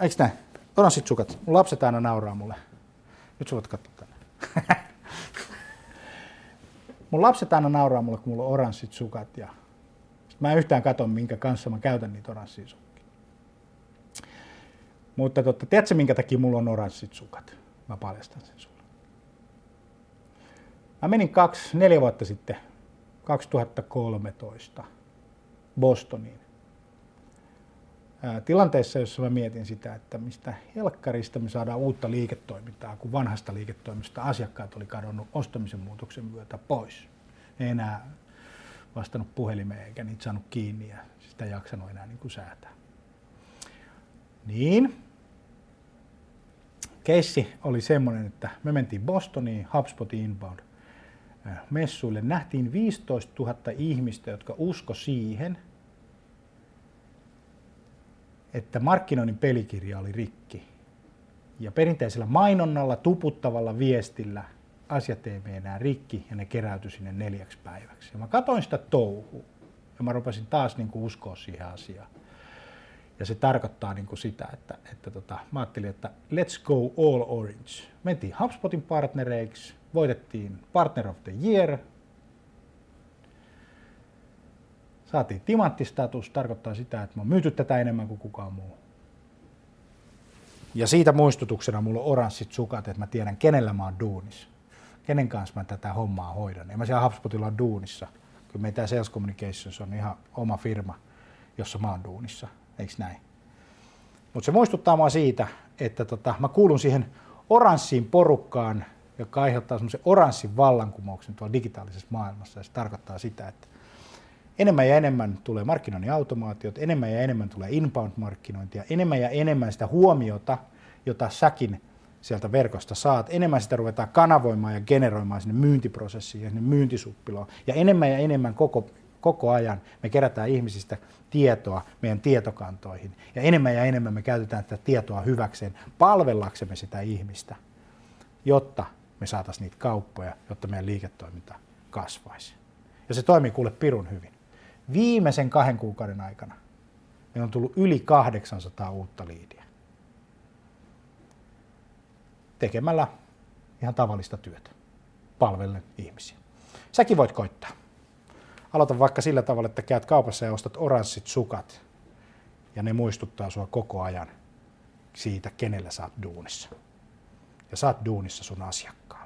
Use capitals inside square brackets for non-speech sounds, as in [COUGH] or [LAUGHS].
Eikö näin? Oranssit sukat. Mun lapset aina nauraa mulle. Nyt sä voit katsoa tänne. [LAUGHS] mun lapset aina nauraa mulle, kun mulla on oranssit sukat. Ja mä en yhtään katso, minkä kanssa mä käytän niitä oranssia sukkia. Mutta totta, tiedätkö, minkä takia mulla on oranssit sukat? Mä paljastan sen sulle. Mä menin kaksi, neljä vuotta sitten, 2013, Bostoniin tilanteessa, jossa mä mietin sitä, että mistä helkkarista me saadaan uutta liiketoimintaa, kun vanhasta liiketoimista asiakkaat oli kadonnut ostamisen muutoksen myötä pois. Ei enää vastannut puhelimeen eikä niitä saanut kiinni ja sitä ei jaksanut enää niin kuin säätää. Niin, keissi oli semmoinen, että me mentiin Bostoniin HubSpotin inbound messuille. Nähtiin 15 000 ihmistä, jotka usko siihen – että markkinoinnin pelikirja oli rikki. Ja perinteisellä mainonnalla, tuputtavalla viestillä asiat ei mene enää rikki ja ne keräytyi sinne neljäksi päiväksi. Ja mä katsoin sitä touhua ja mä rupesin taas niin kuin uskoa siihen asiaan. Ja se tarkoittaa niin kuin sitä, että, että tota, mä ajattelin, että let's go all orange. Mentiin HubSpotin partnereiksi, voitettiin Partner of the Year, Saatiin timanttistatus, tarkoittaa sitä, että mä oon myyty tätä enemmän kuin kukaan muu. Ja siitä muistutuksena mulla on oranssit sukat, että mä tiedän, kenellä mä oon duunissa. Kenen kanssa mä tätä hommaa hoidan. En mä siellä HubSpotilla on duunissa. Kyllä meitä Sales Communications on ihan oma firma, jossa mä oon duunissa. Eikö näin? Mutta se muistuttaa mua siitä, että tota, mä kuulun siihen oranssiin porukkaan, joka aiheuttaa semmoisen oranssin vallankumouksen tuolla digitaalisessa maailmassa. Ja se tarkoittaa sitä, että enemmän ja enemmän tulee markkinoinnin automaatiot, enemmän ja enemmän tulee inbound-markkinointia, enemmän ja enemmän sitä huomiota, jota säkin sieltä verkosta saat, enemmän sitä ruvetaan kanavoimaan ja generoimaan sinne myyntiprosessiin ja sinne myyntisuppiloon. Ja enemmän ja enemmän koko, koko ajan me kerätään ihmisistä tietoa meidän tietokantoihin. Ja enemmän ja enemmän me käytetään tätä tietoa hyväkseen palvellaksemme sitä ihmistä, jotta me saataisiin niitä kauppoja, jotta meidän liiketoiminta kasvaisi. Ja se toimii kuule pirun hyvin. Viimeisen kahden kuukauden aikana meillä on tullut yli 800 uutta liidiä. Tekemällä ihan tavallista työtä, palvellen ihmisiä. Säkin voit koittaa. Aloita vaikka sillä tavalla, että käyt kaupassa ja ostat oranssit sukat, ja ne muistuttaa sua koko ajan siitä, kenellä sä oot duunissa. Ja oot duunissa sun asiakkaan.